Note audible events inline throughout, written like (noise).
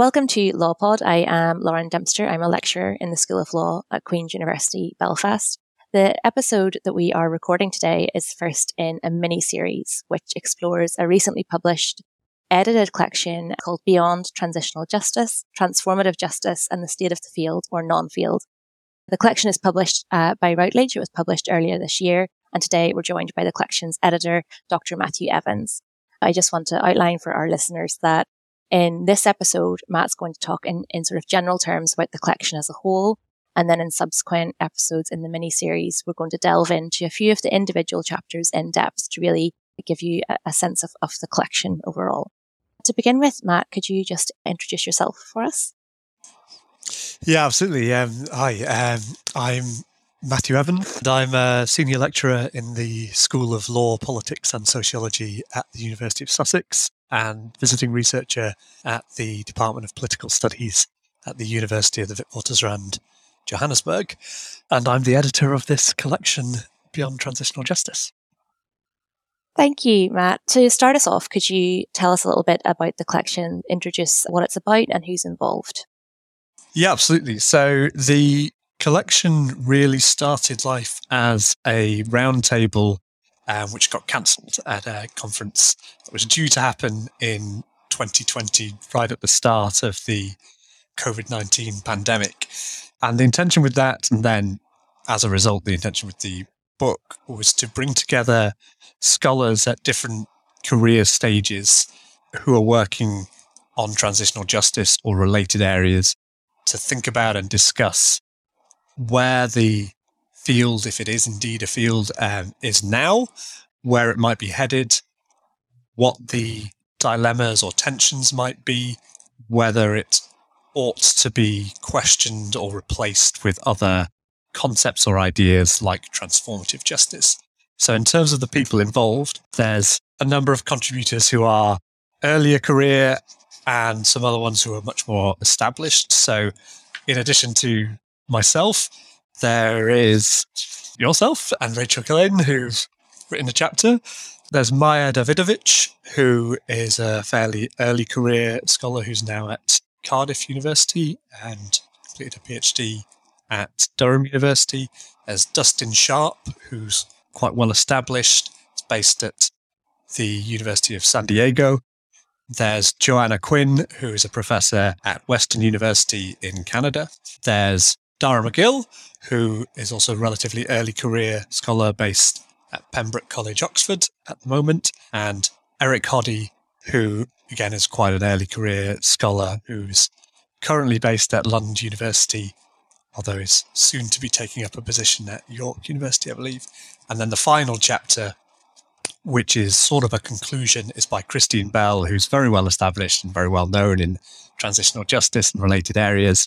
Welcome to LawPod. I am Lauren Dempster. I'm a lecturer in the School of Law at Queen's University Belfast. The episode that we are recording today is first in a mini series, which explores a recently published edited collection called Beyond Transitional Justice, Transformative Justice and the State of the Field or Non-Field. The collection is published uh, by Routledge. It was published earlier this year. And today we're joined by the collection's editor, Dr. Matthew Evans. I just want to outline for our listeners that in this episode, Matt's going to talk in, in sort of general terms about the collection as a whole and then in subsequent episodes in the mini series, we're going to delve into a few of the individual chapters in depth to really give you a, a sense of, of the collection overall. To begin with, Matt, could you just introduce yourself for us? Yeah, absolutely. Um, hi, um, I'm Matthew Evans, and I'm a senior lecturer in the School of Law, Politics and Sociology at the University of Sussex and visiting researcher at the Department of Political Studies at the University of the Witwatersrand Johannesburg, and I'm the editor of this collection, Beyond Transitional Justice. Thank you, Matt. To start us off, could you tell us a little bit about the collection, introduce what it's about and who's involved? Yeah, absolutely. So the collection really started life as a roundtable, um, which got cancelled at a conference that was due to happen in 2020, right at the start of the COVID 19 pandemic. And the intention with that, and then as a result, the intention with the book was to bring together scholars at different career stages who are working on transitional justice or related areas to think about and discuss where the field, if it is indeed a field, um, is now, where it might be headed, what the dilemmas or tensions might be, whether it ought to be questioned or replaced with other concepts or ideas like transformative justice. So, in terms of the people involved, there's a number of contributors who are earlier career and some other ones who are much more established. So, in addition to myself, there is yourself and Rachel Killean, who've written a chapter. There's Maya Davidovich, who is a fairly early career scholar who's now at Cardiff University and completed a PhD at Durham University. There's Dustin Sharp, who's quite well established. It's based at the University of San Diego. There's Joanna Quinn, who is a professor at Western University in Canada. There's Dara McGill, who is also a relatively early career scholar based at Pembroke College, Oxford at the moment. And Eric Hoddy, who again is quite an early career scholar who's currently based at London University, although is soon to be taking up a position at York University, I believe. And then the final chapter, which is sort of a conclusion, is by Christine Bell, who's very well established and very well known in transitional justice and related areas,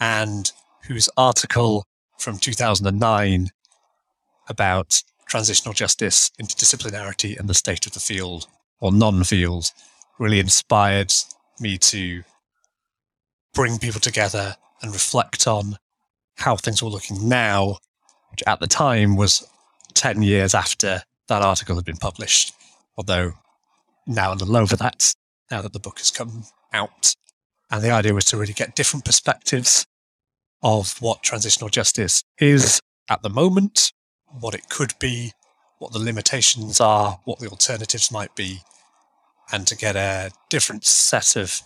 and whose article from 2009 about transitional justice, interdisciplinarity, and the state of the field or non field really inspired me to bring people together and reflect on how things were looking now, which at the time was 10 years after that article had been published. Although now a little over that, now that the book has come out. And the idea was to really get different perspectives of what transitional justice is at the moment, what it could be, what the limitations are, what the alternatives might be, and to get a different set of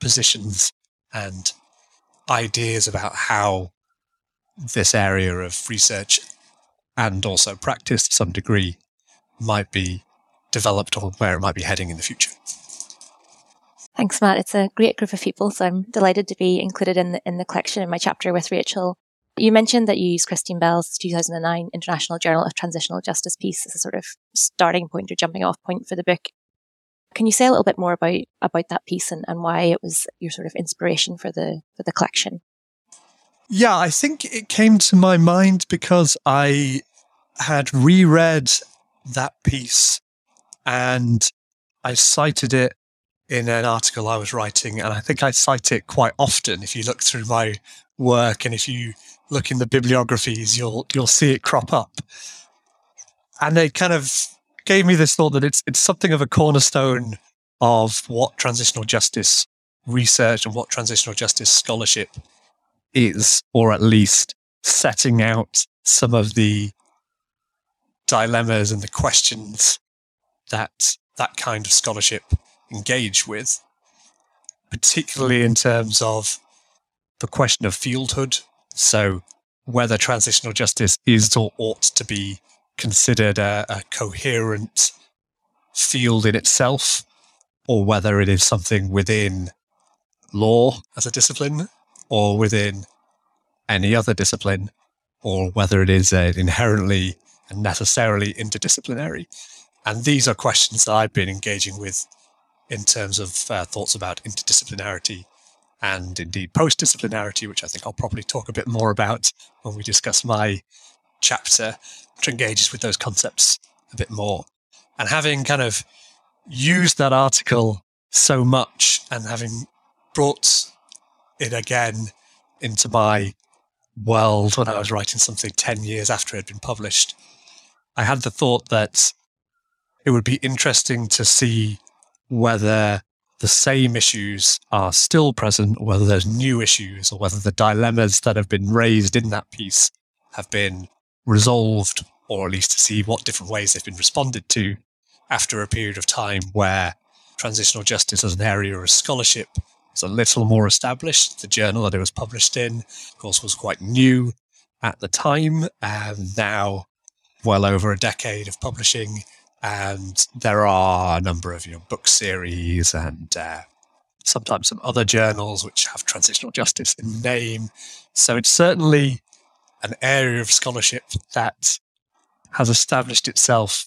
positions and ideas about how this area of research and also practice to some degree might be developed or where it might be heading in the future. Thanks, Matt. It's a great group of people, so I'm delighted to be included in the, in the collection in my chapter with Rachel. You mentioned that you used Christine Bell's 2009 International Journal of Transitional Justice piece as a sort of starting point or jumping off point for the book. Can you say a little bit more about about that piece and, and why it was your sort of inspiration for the for the collection? Yeah, I think it came to my mind because I had reread that piece and I cited it in an article I was writing, and I think I cite it quite often. If you look through my work and if you look in the bibliographies, you'll you'll see it crop up. And it kind of gave me this thought that it's it's something of a cornerstone of what transitional justice research and what transitional justice scholarship is, or at least setting out some of the dilemmas and the questions that that kind of scholarship engage with, particularly in terms of the question of fieldhood. So, whether transitional justice is or ought to be considered a, a coherent field in itself, or whether it is something within law as a discipline or within any other discipline, or whether it is uh, inherently and necessarily interdisciplinary. And these are questions that I've been engaging with in terms of uh, thoughts about interdisciplinarity and indeed post disciplinarity, which I think I'll probably talk a bit more about when we discuss my chapter, which engages with those concepts a bit more. And having kind of used that article so much and having brought it again into my world when I was writing something 10 years after it had been published, I had the thought that it would be interesting to see whether the same issues are still present, whether there's new issues, or whether the dilemmas that have been raised in that piece have been resolved, or at least to see what different ways they've been responded to after a period of time where transitional justice as an area of scholarship is a little more established. The journal that it was published in, of course, was quite new at the time, and now, well over a decade of publishing, and there are a number of you know book series and uh, sometimes some other journals which have transitional justice in the name. So it's certainly an area of scholarship that has established itself,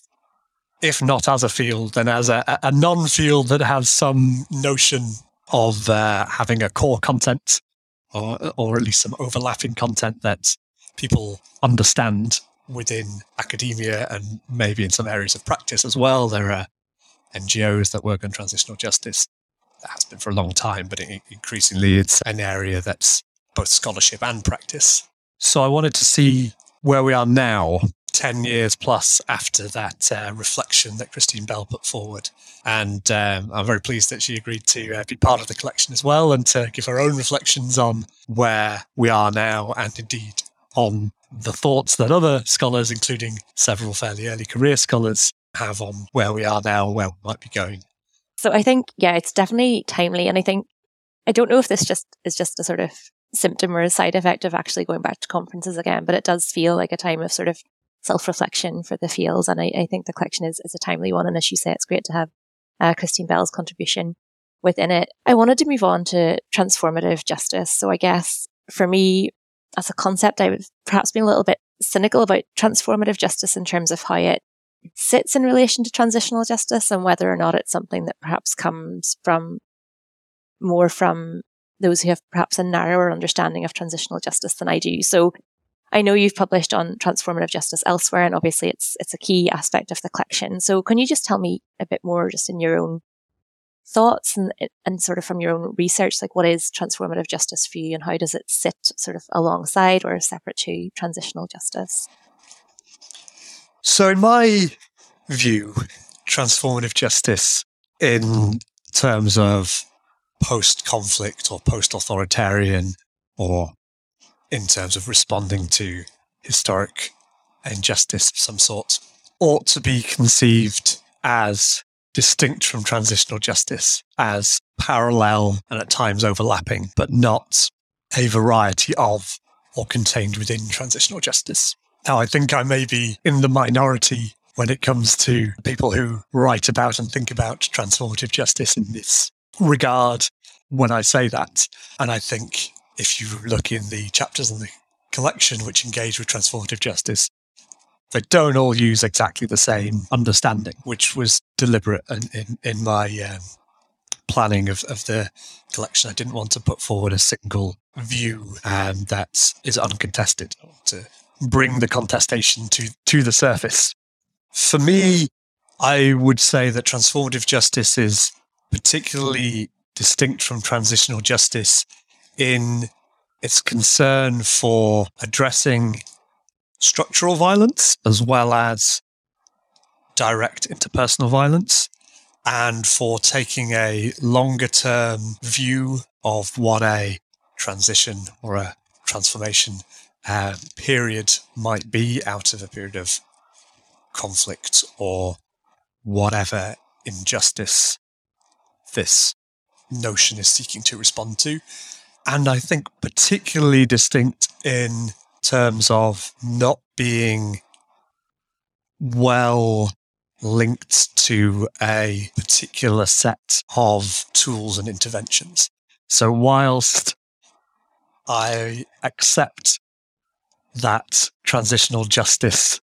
if not as a field, then as a, a non-field that has some notion of uh, having a core content, or or at least some overlapping content that people understand within academia and maybe in some areas of practice as well. There are NGOs that work on transitional justice. That has been for a long time, but increasingly it's an area that's both scholarship and practice. So I wanted to see where we are now, 10 years plus after that uh, reflection that Christine Bell put forward. And um, I'm very pleased that she agreed to uh, be part of the collection as well and to give her own reflections on where we are now and indeed on the thoughts that other scholars, including several fairly early career scholars, have on where we are now, where we might be going. So I think, yeah, it's definitely timely. And I think, I don't know if this just is just a sort of symptom or a side effect of actually going back to conferences again, but it does feel like a time of sort of self reflection for the fields. And I, I, think the collection is, is a timely one. And as you say, it's great to have uh, Christine Bell's contribution within it. I wanted to move on to transformative justice. So I guess for me, as a concept, I would perhaps be a little bit cynical about transformative justice in terms of how it sits in relation to transitional justice and whether or not it's something that perhaps comes from more from those who have perhaps a narrower understanding of transitional justice than I do. So I know you've published on transformative justice elsewhere, and obviously it's it's a key aspect of the collection. So can you just tell me a bit more, just in your own thoughts and, and sort of from your own research, like what is transformative justice for you and how does it sit sort of alongside or separate to transitional justice? So, in my view, transformative justice in terms of post conflict or post authoritarian or in terms of responding to historic injustice of some sort ought to be conceived as distinct from transitional justice as parallel and at times overlapping, but not a variety of or contained within transitional justice. Now, I think I may be in the minority when it comes to people who write about and think about transformative justice in this regard when I say that. And I think if you look in the chapters in the collection which engage with transformative justice, they don't all use exactly the same understanding, which was deliberate in, in, in my um, planning of, of the collection. I didn't want to put forward a single view um, that is uncontested to bring the contestation to, to the surface. For me, I would say that transformative justice is particularly distinct from transitional justice in its concern for addressing structural violence as well as direct interpersonal violence and for taking a longer term view of what a transition or a transformation uh, period might be out of a period of conflict or whatever injustice this notion is seeking to respond to. And I think particularly distinct in terms of not being well linked to a particular set of tools and interventions. So, whilst I accept that transitional justice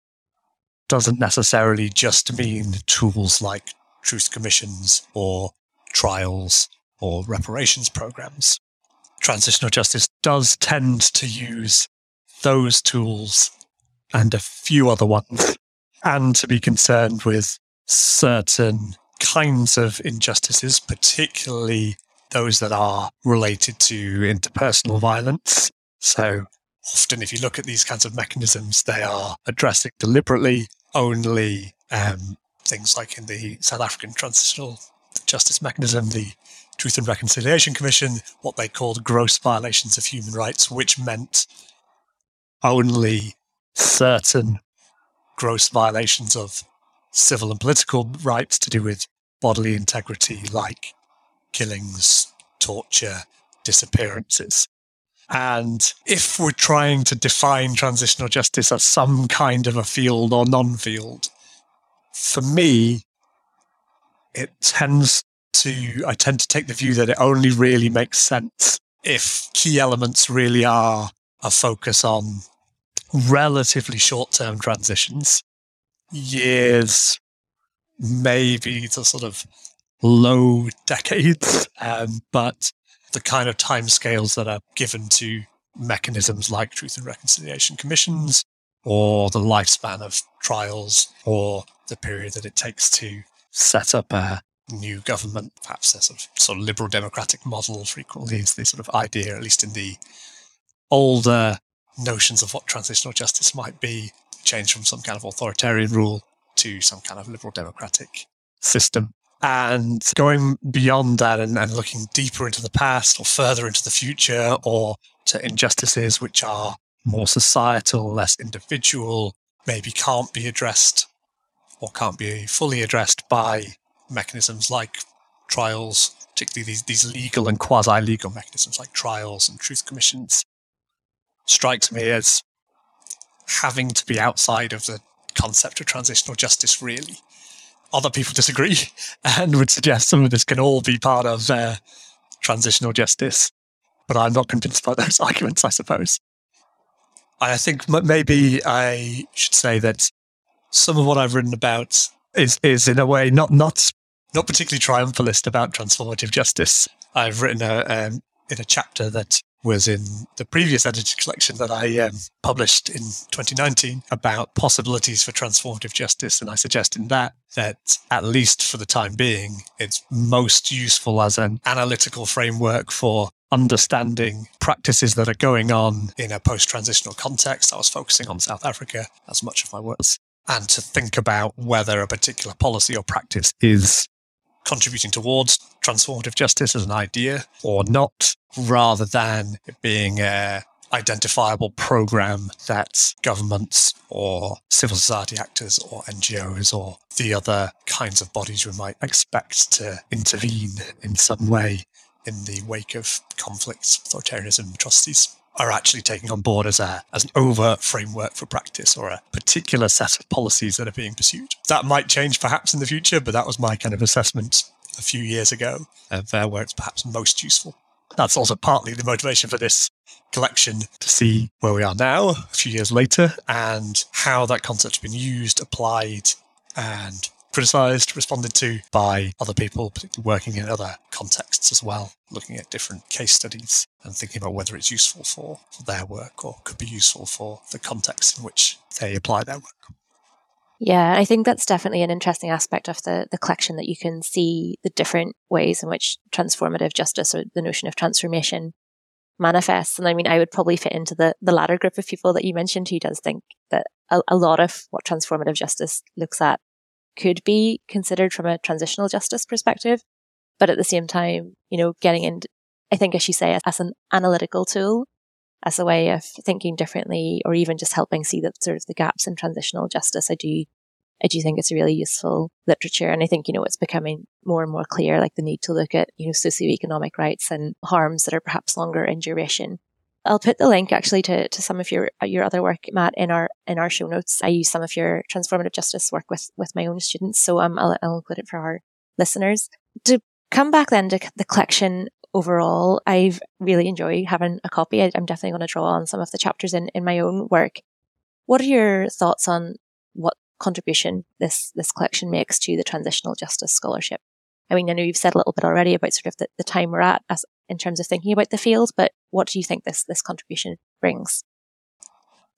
doesn't necessarily just mean tools like truth commissions or trials or reparations programs. Transitional justice does tend to use those tools and a few other ones, and to be concerned with certain kinds of injustices, particularly those that are related to interpersonal violence. So often, if you look at these kinds of mechanisms, they are addressing deliberately only um, things like in the South African Transitional Justice Mechanism, the Truth and Reconciliation Commission, what they called gross violations of human rights, which meant only certain gross violations of civil and political rights to do with bodily integrity, like killings, torture, disappearances. And if we're trying to define transitional justice as some kind of a field or non field, for me, it tends to, I tend to take the view that it only really makes sense if key elements really are a focus on relatively short term transitions, years, maybe to sort of low decades, um, but the kind of timescales that are given to mechanisms like truth and reconciliation commissions or the lifespan of trials or the period that it takes to set up a new government, perhaps a sort of, sort of liberal democratic model frequently is the sort of idea, at least in the older notions of what transitional justice might be, change from some kind of authoritarian rule to some kind of liberal democratic system. And going beyond that and, and looking deeper into the past or further into the future or to injustices which are more societal, less individual, maybe can't be addressed or can't be fully addressed by mechanisms like trials, particularly these, these legal and quasi legal mechanisms like trials and truth commissions, strikes me as having to be outside of the concept of transitional justice, really. Other people disagree (laughs) and would suggest some of this can all be part of uh, transitional justice. But I'm not convinced by those (laughs) arguments, I suppose. I think maybe I should say that some of what I've written about is, is in a way not, not, not particularly triumphalist about transformative justice. I've written a, um, in a chapter that was in the previous edited collection that I um, published in 2019 about possibilities for transformative justice. And I suggest in that that, at least for the time being, it's most useful as an analytical framework for understanding practices that are going on in a post transitional context. I was focusing on South Africa as much of my work, and to think about whether a particular policy or practice is contributing towards transformative justice as an idea or not, rather than it being a identifiable program that governments or civil society actors or NGOs or the other kinds of bodies we might expect to intervene in some way in the wake of conflicts, authoritarianism, atrocities are actually taking on board as a as an overt framework for practice or a particular set of policies that are being pursued. That might change perhaps in the future, but that was my kind of assessment a few years ago of uh, where it's perhaps most useful. That's also partly the motivation for this collection to see where we are now, a few years later, and how that concept's been used, applied, and criticized, responded to by other people, particularly working in other contexts as well, looking at different case studies and thinking about whether it's useful for, for their work or could be useful for the context in which they apply their work. Yeah, I think that's definitely an interesting aspect of the, the collection that you can see the different ways in which transformative justice or the notion of transformation manifests. And I mean, I would probably fit into the, the latter group of people that you mentioned who does think that a, a lot of what transformative justice looks at could be considered from a transitional justice perspective. But at the same time, you know, getting into, I think, as you say, as an analytical tool, as a way of thinking differently, or even just helping see the sort of the gaps in transitional justice, I do, I do think it's a really useful literature. And I think, you know, it's becoming more and more clear, like the need to look at, you know, socioeconomic rights and harms that are perhaps longer in duration I'll put the link actually to, to some of your your other work, Matt, in our in our show notes. I use some of your transformative justice work with with my own students, so um, I'll, I'll include it for our listeners. To come back then to the collection overall, I've really enjoyed having a copy. I, I'm definitely going to draw on some of the chapters in in my own work. What are your thoughts on what contribution this this collection makes to the transitional justice scholarship? I mean, I know you've said a little bit already about sort of the, the time we're at as in terms of thinking about the field, but what do you think this this contribution brings?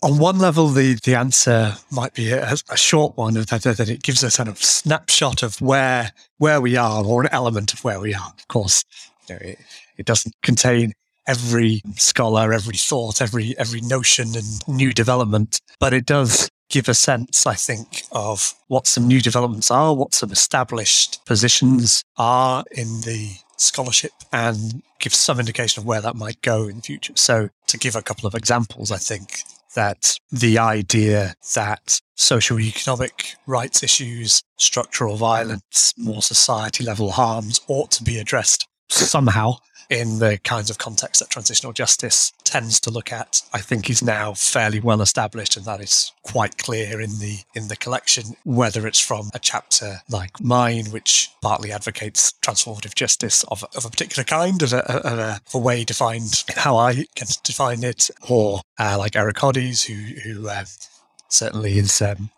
On one level, the, the answer might be a, a short one that, that it gives a kind of snapshot of where where we are, or an element of where we are. Of course, you know, it, it doesn't contain every scholar, every thought, every every notion and new development, but it does give a sense, I think, of what some new developments are, what some established positions are in the scholarship and give some indication of where that might go in future. So, to give a couple of examples, I think that the idea that social economic rights issues, structural violence, more society level harms ought to be addressed somehow in the kinds of context that transitional justice tends to look at, I think is now fairly well established, and that is quite clear in the in the collection. Whether it's from a chapter like mine, which partly advocates transformative justice of, of a particular kind, of a, of a, of a way defined how I can define it, or uh, like Eric Hoddy's, who who uh, certainly is. Um,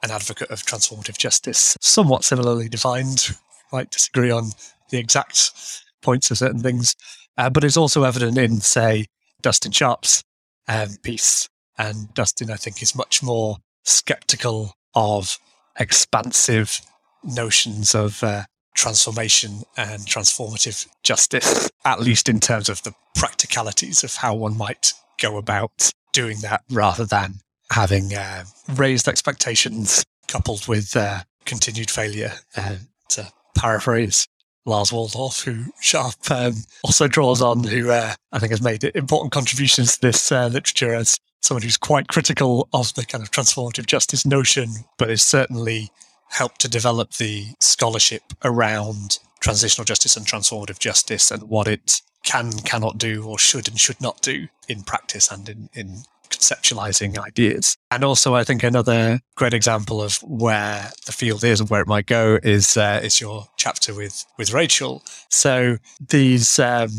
an advocate of transformative justice, somewhat similarly defined. Might disagree on the exact points of certain things. Uh, but it's also evident in, say, Dustin Sharp's um, piece. And Dustin, I think, is much more skeptical of expansive notions of uh, transformation and transformative justice, at least in terms of the practicalities of how one might go about doing that rather than having uh, raised expectations coupled with uh, continued failure, uh, to paraphrase Lars Waldorf, who Sharp um, also draws on, who uh, I think has made important contributions to this uh, literature as someone who's quite critical of the kind of transformative justice notion, but has certainly helped to develop the scholarship around transitional justice and transformative justice and what it can, cannot do, or should and should not do in practice and in, in conceptualizing ideas. And also, I think another great example of where the field is and where it might go is uh, is your chapter with with Rachel. So these um,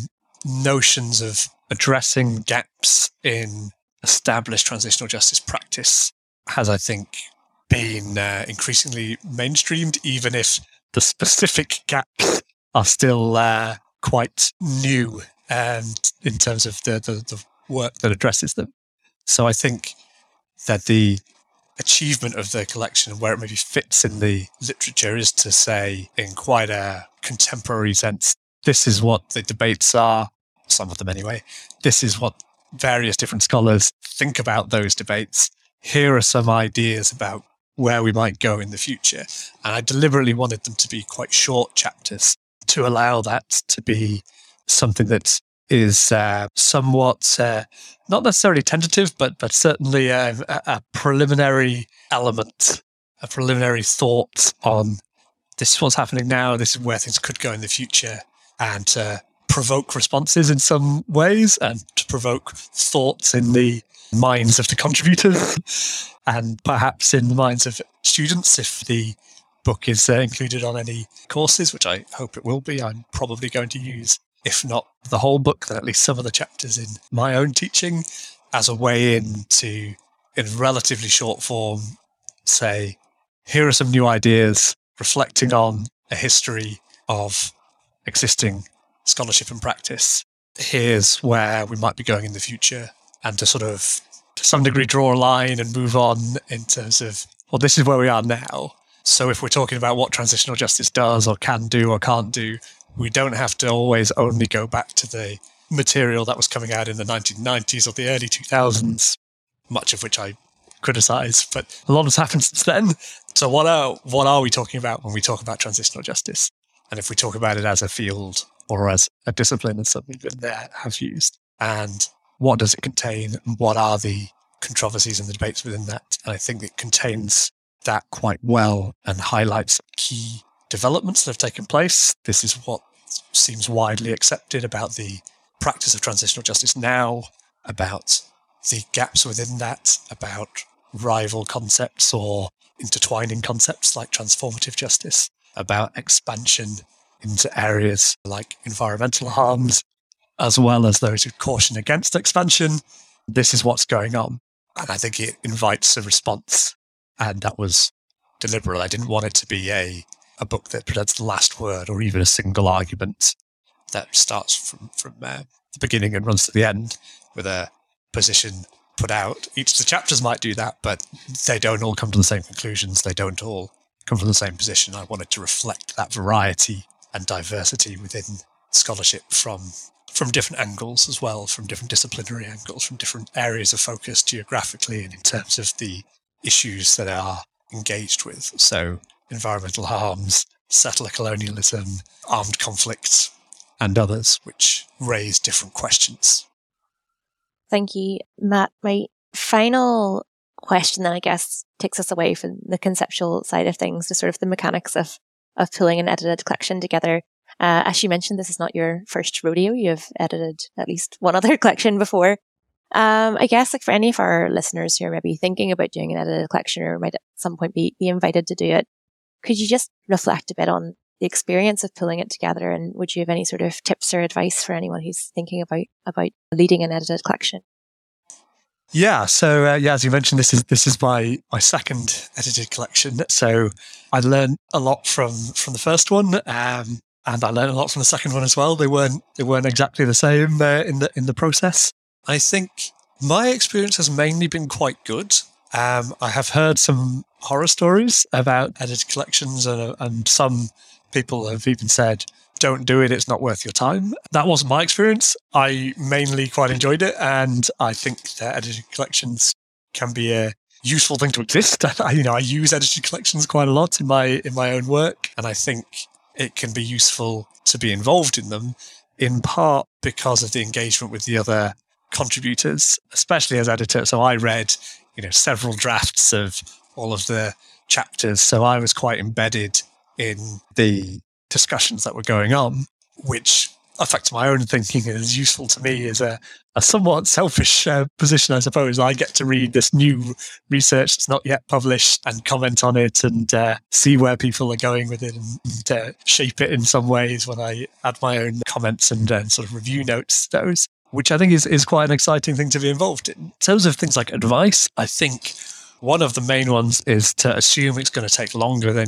notions of addressing gaps in established transitional justice practice has, I think, been uh, increasingly mainstreamed, even if the specific gaps are still uh, quite new and in terms of the, the, the work that addresses them. So I think that the achievement of the collection and where it maybe fits in the literature is to say, in quite a contemporary sense, this is what the debates are, some of them anyway. This is what various different scholars think about those debates. Here are some ideas about where we might go in the future. And I deliberately wanted them to be quite short chapters to allow that to be something that's is uh, somewhat uh, not necessarily tentative, but but certainly a, a, preliminary element, a preliminary thought on this is what's happening now, this is where things could go in the future, and to provoke responses in some ways, and to provoke thoughts in the minds of the contributors, (laughs) and perhaps in the minds of students if the book is uh, included on any courses, which I hope it will be. I'm probably going to use if not the whole book, then at least some of the chapters in my own teaching as a way into, in relatively short form, say, here are some new ideas reflecting on a history of existing scholarship and practice. Here's where we might be going in the future, and to sort of, to some degree, draw a line and move on in terms of, well, this is where we are now. So if we're talking about what transitional justice does or can do or can't do, we don't have to always only go back to the material that was coming out in the 1990s or the early 2000s, much of which I criticize, but a lot has happened since then. So what are what are we talking about when we talk about transitional justice? And if we talk about it as a field or as a discipline, as something that they have used, and what does it contain, and what are the controversies and the debates within that? And I think it contains that quite well and highlights key developments that have taken place. This is what seems widely accepted about the practice of transitional justice now, about the gaps within that, about rival concepts or intertwining concepts like transformative justice, about expansion into areas like environmental harms, as well as those who caution against expansion. This is what's going on. And I think it invites a response. And that was deliberate. I didn't want it to be a, a book that presents the last word or even a single argument that starts from, from uh, the beginning and runs to the end with a position put out. Each of the chapters might do that, but they don't all come to the same conclusions. They don't all come from the same position. I wanted to reflect that variety and diversity within scholarship from from different angles as well, from different disciplinary angles, from different areas of focus geographically and in terms of the issues that are engaged with. So environmental harms, settler colonialism, armed conflicts, and others, which raise different questions. Thank you, Matt. My final question then I guess takes us away from the conceptual side of things to sort of the mechanics of of pulling an edited collection together. Uh, as you mentioned, this is not your first rodeo. You've edited at least one other (laughs) collection before. Um, I guess like for any of our listeners who are maybe thinking about doing an edited collection or might at some point be, be invited to do it, could you just reflect a bit on the experience of pulling it together? And would you have any sort of tips or advice for anyone who's thinking about, about leading an edited collection? Yeah, so uh, yeah, as you mentioned, this is this is my my second edited collection. So I learned a lot from from the first one, um, and I learned a lot from the second one as well. They weren't they weren't exactly the same uh, in the in the process. I think my experience has mainly been quite good. Um, I have heard some horror stories about edited collections, and, and some people have even said don't do it, it's not worth your time. That wasn't my experience. I mainly quite enjoyed it, and I think that edited collections can be a useful thing to exist. (laughs) I, you know, I use edited collections quite a lot in my in my own work, and I think it can be useful to be involved in them, in part because of the engagement with the other contributors, especially as editor. So I read, you know, several drafts of all of the chapters, so I was quite embedded in the discussions that were going on, which affects my own thinking and is useful to me as a, a somewhat selfish uh, position, I suppose. I get to read this new research that's not yet published and comment on it and uh, see where people are going with it and uh, shape it in some ways when I add my own comments and uh, sort of review notes to those, which I think is, is quite an exciting thing to be involved in. In terms of things like advice, I think one of the main ones is to assume it's going to take longer than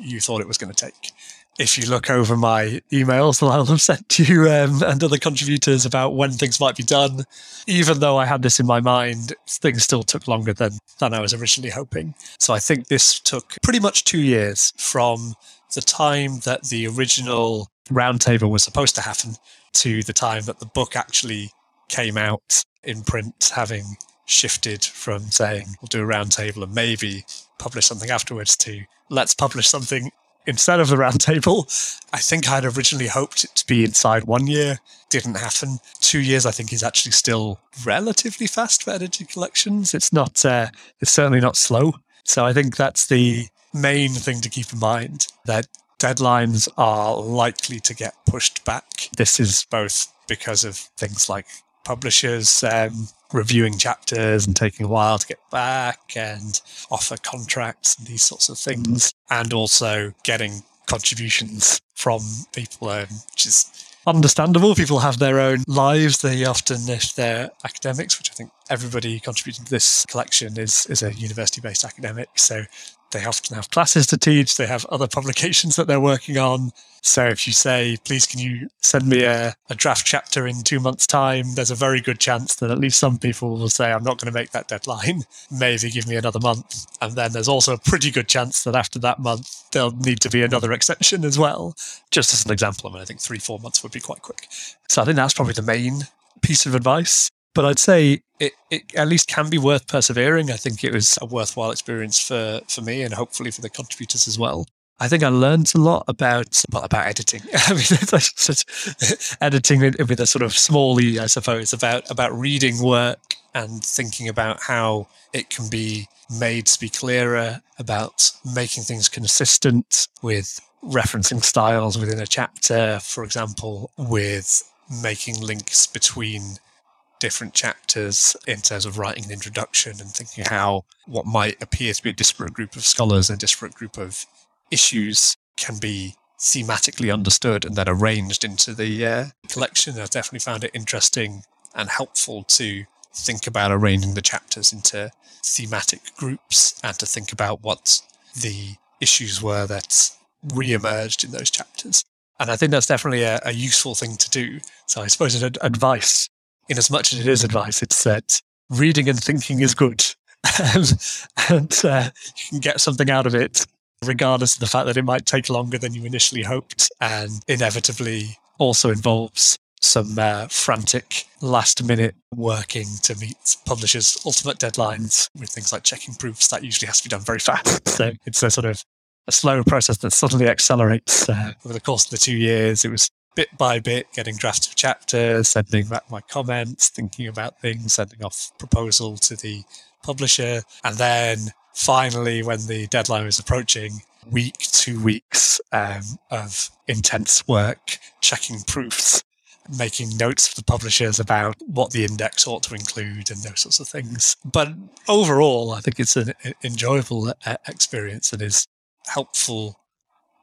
you thought it was going to take if you look over my emails that I'll have sent to you um, and other contributors about when things might be done, even though I had this in my mind, things still took longer than, than I was originally hoping. So I think this took pretty much two years from the time that the original roundtable was supposed to happen to the time that the book actually came out in print, having shifted from saying we'll do a roundtable and maybe publish something afterwards to let's publish something instead of the roundtable. I think I'd originally hoped it to be inside one year. Didn't happen. Two years, I think, is actually still relatively fast for edited collections. It's not. Uh, it's certainly not slow. So I think that's the main thing to keep in mind. That deadlines are likely to get pushed back. This is both because of things like publishers um, reviewing chapters and taking a while to get back and offer contracts and these sorts of things, and also getting contributions from people, um, which is understandable. People have their own lives. They often, if they're academics, which I think everybody contributing to this collection is is a university-based academic, so they often have classes to teach. They have other (laughs) publications that they're working on. So if you say, please, can you send me a, a, draft chapter in two months' time, there's a very good chance that at least some people will say, I'm not going to make that deadline. (laughs) Maybe give me another month. And then there's also a pretty good chance that after that month, there'll need to be another extension as well. Just as an example, I mean, I think three, four months would be quite quick. So I think that's probably the main piece of advice but I'd say it, it at least can be worth persevering. I think it was a worthwhile experience for, for me and hopefully for the contributors as well. I think I learned a lot about well, about editing. (laughs) I mean, (laughs) editing with a sort of small e, I suppose, about about reading work and thinking about how it can be made to be clearer, about making things consistent with referencing styles within a chapter, for example, with making links between different chapters in terms of writing an introduction and thinking how what might appear to be a disparate group of scholars and a disparate group of issues can be thematically understood and then arranged into the uh, collection. I've definitely found it interesting and helpful to think about arranging the chapters into thematic groups and to think about what the issues were that re-emerged in those chapters. And I think that's definitely a, a useful thing to do. So I suppose an advice in as much as it is advice, it's that reading and thinking is good. (laughs) and uh, you can get something out of it, regardless of the fact that it might take longer than you initially hoped, and inevitably also involves some uh, frantic last minute working to meet publishers' ultimate deadlines with things like checking proofs. That usually has to be done very fast. (laughs) So it's a sort of a slow process that suddenly accelerates uh, over the course of the two years. It was bit by bit getting drafts of chapters, sending back my comments, thinking about things, sending off proposal to the publisher, and then finally, when the deadline was approaching, week, two weeks um, of intense work, checking proofs, making notes for the publishers about what the index ought to include and those sorts of things. But overall, I think it's an enjoyable uh, experience and is helpful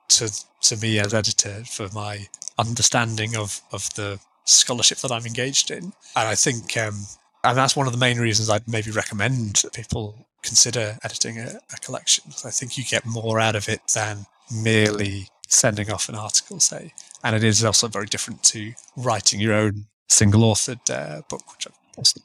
to to me as editor for my understanding of of the scholarship that I'm engaged in. And I think, um, and that's one of the main reasons I'd maybe recommend that people consider editing a, a collection. I think you get more out of it than merely sending off an article, say. And it is also very different to writing your own single authored uh, book, which I've also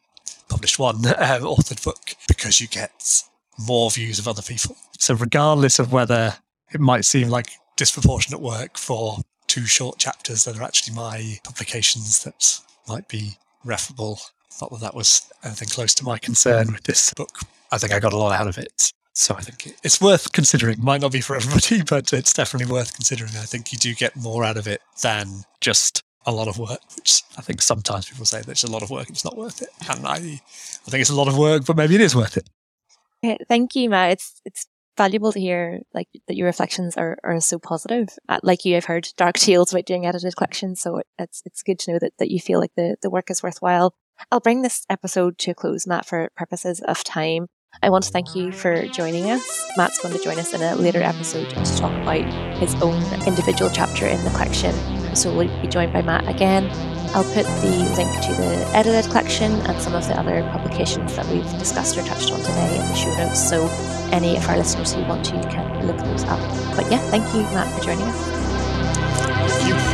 published one uh, (laughs) authored book, because you get more views of other people. So, regardless of whether it might seem like disproportionate work for two short chapters that are actually my publications that might be referable. Not that that was anything close to my concern with this book. I think I got a lot out of it. So I think it's worth considering. Might not be for everybody, (laughs) but it's definitely worth considering. I think you do get more out of it than just a lot of work, which I think sometimes people say that it's a lot of work it's not worth it. And I, I think it's a lot of work, but maybe it is worth it. thank you, Matt. It's it's valuable to hear like that your reflections are, are so positive. Uh, like you, I've heard dark tales about doing edited collections, so it's it's good to know that, that you feel like the, the work is worthwhile. I'll bring this episode to a close, Matt, for purposes of time. I want to thank you for joining us. Matt's going to join us in a later episode to talk about his own individual chapter in the collection. So we'll be joined by Matt again I'll put the link to the edited collection and some of the other publications that we've discussed or touched on today in the show notes. So any of our listeners who want to can look those up. But yeah, thank you, Matt, for joining us. Thank you.